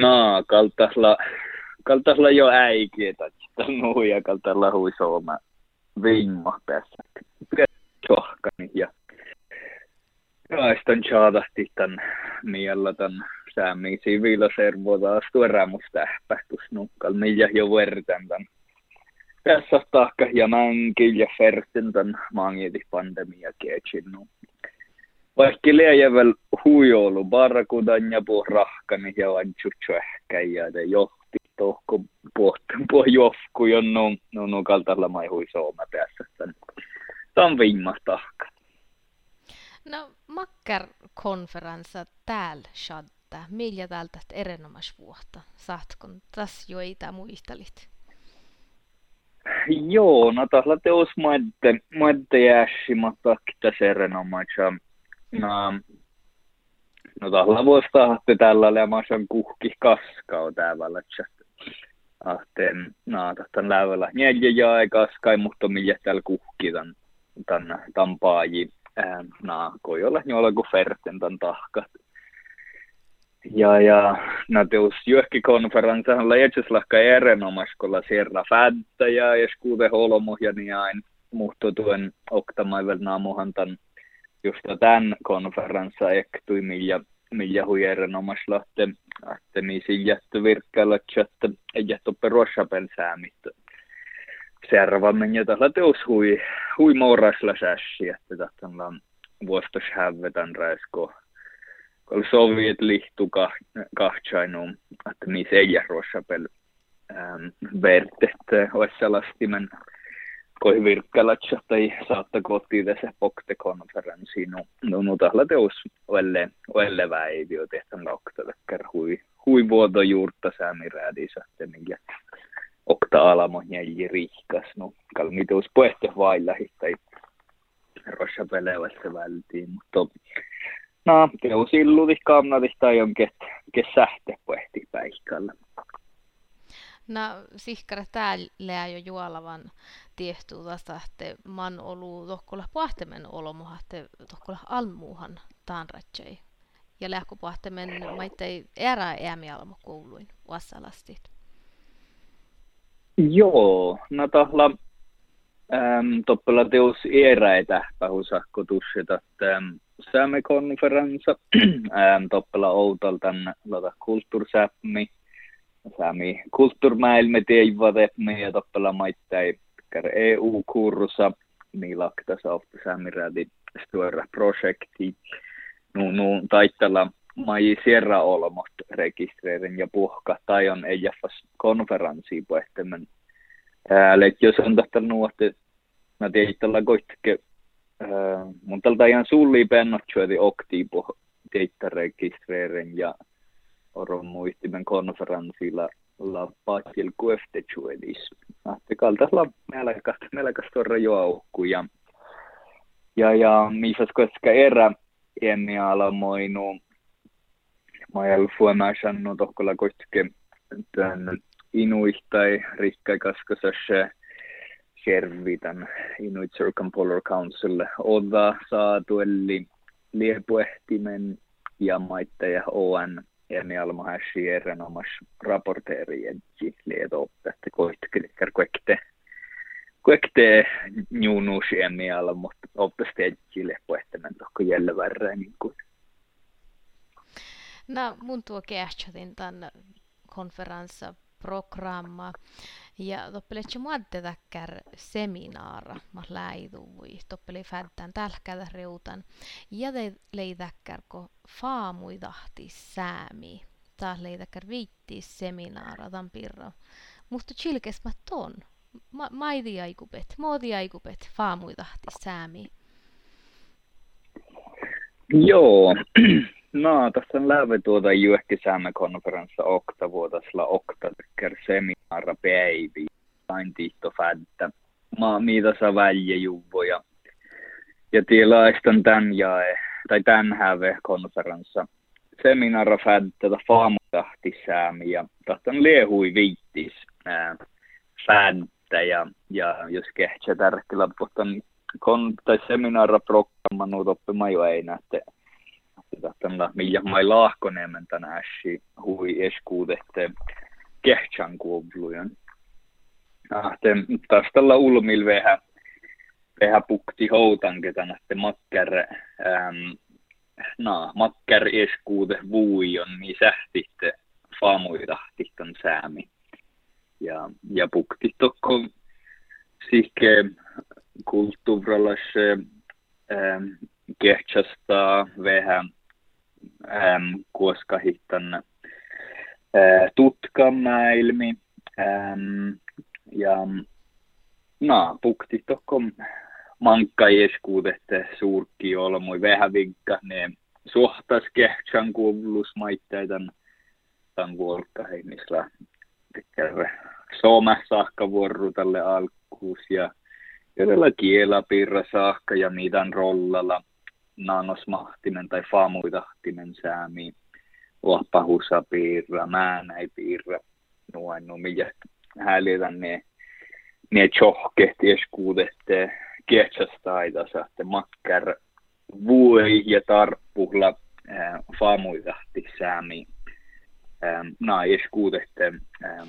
No, kaltasla, kaltasla jo äiki, että nuu ja kaltasla huisooma vimma päässä. Sohkani ja Kaistan chaadahti tän miellä tän säämi siviilaservo taas tuorämusta ähpähtus nukkal, millä jo vertän tän. Tässä tahka ja mänkin ja fertin tän maangiti pandemia kiechin vaikka liejävel huijolu barrakudan ja puh rahkani ja vantsutsu ehkä ja te johti tohko puh jofku ja no, no, no kaltalla mai hui sooma päässä. Tämä on viimmas tahka. No makkar konferenssa täällä shadda. Millä täältä erinomas vuotta? Saatkon tässä jo ei muistelit? Joo, no tällä teos maidde, maidde jääsi, mutta tässä erinomaisen No, no tällä vuosta ahte tällä lämasan kuhki kaskao täällä, ahteen no, tahtan lävällä. Neljä jae kaskai, mutta millä täällä kuhki tän, tän tampaaji, olla jolla kuin ferten tän tahkat. Ja, ja no teus juhki konferenssahan la jätsäslahka erinomaskolla sierra fädtä ja eskuude holomo ja niin aina, mutta tuen oktamaivel naamuhan tän just tämän konferenssa ektui, millä, millä hui erinomaisesti lähtee, että niin jättä virkkällä, että ei jättä peruosapel säämittä. Seuraavamme ja tällä teos hui, hui mourasla sässi, että tahtan vuostas hävetän räisko. Kun Soviet lihtu kahtsainu, että missä ei jää ruosapel ähm, vertet, olisi sellastimen koi virkkälätsä tai saatta kotiin tässä poktekonferenssiin. No, no, no tällä teos oelle, oelle väivio tehtävän kautta hui, hui vuoto juurta säämiräädissä, että minkä okta alamo jäi rihkas. No, kalmiteus puhte vailla tai rossa pelevässä vältiin, mutta no, teos illuti kamnatista jonkin kesähte puhti päikällä. No, sihkara täällä jo juolavan tiehtuu että man olu tohkola pahtamen olomuhatte tohkola almuuhan taanratsei. Ja lähku pahtamen maittei erää äämialmo kouluin vassalastit. Joo, no tahla toppela teus eräitä pähusakko tusseta, että ähm, saamme konferenssa ähm, toppela outaltan lata kulttuursäpmi, sami kulttuurmäilme teivadepme ja toppela maittai EU-kursa, milakta softa samiradi stora projekti. Nu, nu taittella mai sierra olmot rekistereiden ja puhka tai on EJFS konferenssi pohtemmen. Let jos on tästä nuotte, mä tiedän tällä koitke, mun tältä ihan sulli pennot syödi okti teitä rekistereiden ja oron muistimen konferenssilla la pakil kuefte chuedis. Ahte kaltas la melkas, melkas torra joukku ja ja, ja missä koska erä alamoinu mä ei ollut fuomäisännu tohkolla koske tämän inuihtai rikkai kaskasashe Kervitän Inuit Circumpolar Council oda saatu eli liepuehtimen ja maitta ja ON Jenny Almahashi erinomas raporteeri Jenji Lieto, että koitkelikkar kuekte kuekte njunus Jenny Alma, oppasti Jenjille poehtemän tohko jälle värrää niin kuin. No, mun tuo kähtsätin tämän konferenssa programma. Ja toppeletse muadde täkkär seminaara, ma läiduvui, toppeli fäddän tälkädä reutan. Ja te leidäkkär, ko faamui tahti säämi. Taas leidäkkär viitti seminaara, tan pirro. Mutta chilkes mä ton. Ma, maidi aikupet, moodi aikupet, faamui tahti säämi. Joo, no tässä on läve tuota juhkisäämme konferenssa oktavuotasla oktavekker seminaara päivi. Sain tihto fädtä. Ma mitä saa välje juvoja. Ja tilaistan tän jae, tai tän häve konferenssa. Seminaara fädtä ta faamutahti säämi ja tahtan liehui viittis fädtä ja, ja jos kehtsä tärkeä, mutta kon, tai seminaara programma nuut oppimaan jo ei näette tätä millä mai laahkonemen tänä äsi hui eskuudette kehtsän kuoblujen. Tästä ulmil vähän vähän pukti houtanke tänä makker ähm, na, makker eskuude vuion, niin sähtitte faamuita tihton säämi. Ja, ja pukti tokko sihke kulttuurallas ähm, kehtsasta vähän ähm, koska hittan äh, tutkamäilmi ähm, ja na, pukti tokko mankka eskuudette suurkki olmui vähän vinkka ne suhtas kehtsän kuulus maitteitan tämän vuolkkaheimmisla tekee Soome saakka vuoru tälle alkuus ja Kyllä kielapirra saakka ja niitä rollalla nanosmahtimen tai faamuitahtinen säämi piirra, määnäipiirra, noin no millä häälitän ne ne tjohket eskuudette kietsästaita saatte makkar vuoi ja tarppuhla äh, faamuitahti säämi ähm, na eskuudette ähm,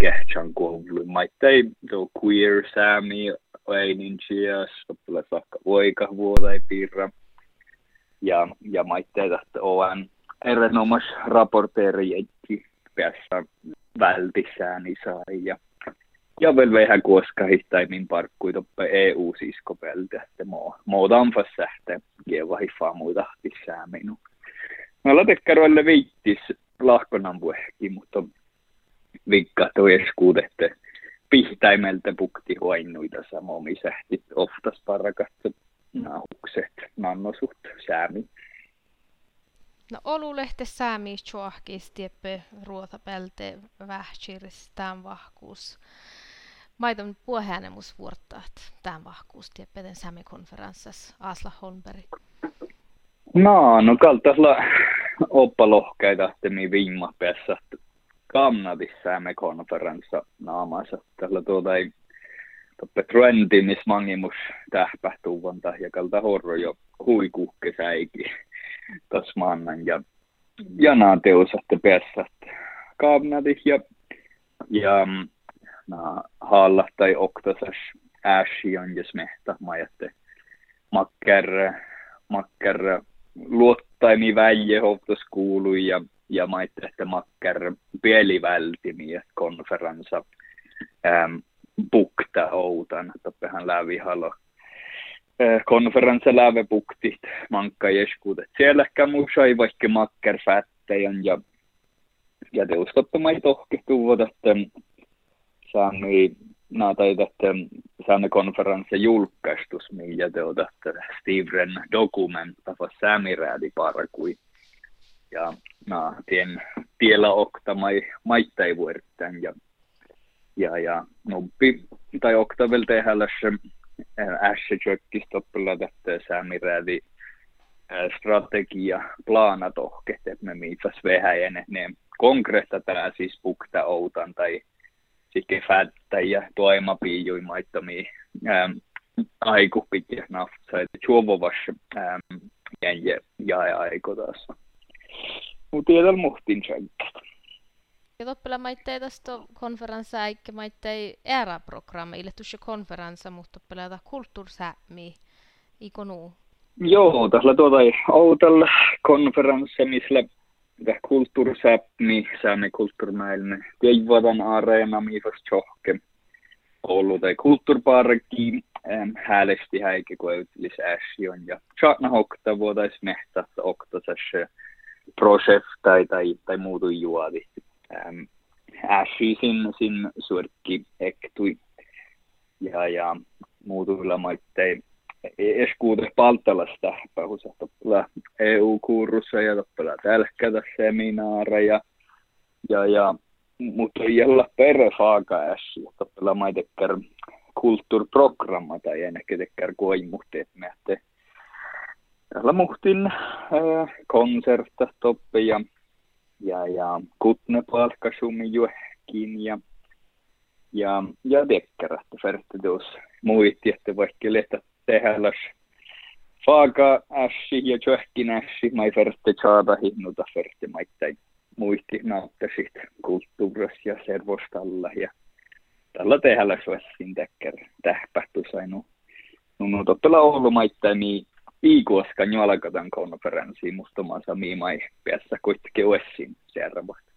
kehtsän koulu maittai tuo queer säämi Eininchias, oppilas saakka voika vuodai piirra. Ja, ja maitteita, että olen erinomas raporteeri jätti päässä vältissään isai. Ja, ja vielä vähän koska hittaimin parkkui toppe EU-sisko peltä, että mo damfas sähte, kieva hiffaa muita tissään minu. Me ollaan tekkaroille viittis lahkonan puhekin, mutta vikka toi eskuudette pihtäimeltä pukti huainuita samoin sähtit oftas parakat nauhukset nannosut säämi. No olulehte säämi chuahkis tieppe ruotapelte vähchiris tämän vahkuus. Maiton puheänemus vuortaat tämän vahkuus tieppeten säämi konferenssas Asla Holmberg. No, no kaltaisella oppalohkeita, että mi viimma päässä Kanadissa konferenssa naamassa. Tällä tuota ei toppe trendi, missä mangimus tähpähtuvan ja kalta horro jo huikuhke säiki tasmannan ja ja nää teosatte päässä Kanadis ja ja na halla tai oktasas äshi on jos mehtä majatte makker makker luottaimi väije hovtos kuului ja ja maitte, että makker pielivältimiä konferenssa ähm, bukta outan, toppehan lävihalo konferenssa läve bukti mankka jeskuudet. Sielläkään muussa ei vaikka makker fättäjän ja ja teustoppe mai tohke tuvat, että saami naata että saanne konferenssi julkaistus, millä te otatte Steve dokumenta, va säämiräädi parkui ja na, tien tiellä okta mai, maittai ja, ja, ja nubbi tai okta väl tehällä se ässä tjökkistoppilla että säämirädi strategia plana tohket, että me miitsas vähäjen ne konkreetta tää siis pukta outan tai sikke fättä ja toimapiijui maittomia ähm, aikupit ja naftsa, että juovovas ja, ja, taas. Mutta tiedän muhtin tjänkästä. Ja toppela maittei tästä konferenssa eikä maittei ERA-programmi, ille tuossa konferenssa, mutta toppela kulttuursäämi, ikonu. Joo, tässä tuota outalla konferenssi, missä kulttuursäämi, säämi kulttuurmäilme, teivadan areena, missä tjohke, ollut tai kulttuurparkki, häälesti häikä, kun ytlis äsjon, ja chatna hokta vuotais mehtä, oktasassa projekt tai, tai, tai muutu juodi. Ähm, Ashi sin, sin surkki ektui. Ja, ja muutuilla maittei eskuute palttalasta. Pahusa EU-kuurussa ja toppela tälkkätä seminaareja. Ja, ja mutta jalla perefaaka äsi toppela maitekkar kulttuurprogramma tai koimuhti, että me täällä muhtin äh, konsertta toppi ja, ja, ja kutne palkkasumi juhkin ja, ja, ja dekkarat färte tuossa muitti, että vaikka lehtä tehäläs Faaka ässi ja tjöhkin ässi, mai ferte tjaada hinnuta ferte maittain muisti nauttasit kulttuurissa ja servostalla ja tällä tehdä suosin täkkär tähpähtu sainu. No, no tottela ollut maittain niin viikuoskan juolakatan konferenssiin mustomassa miimai päässä kuitenkin servasta.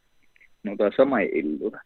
No tämä sama illura.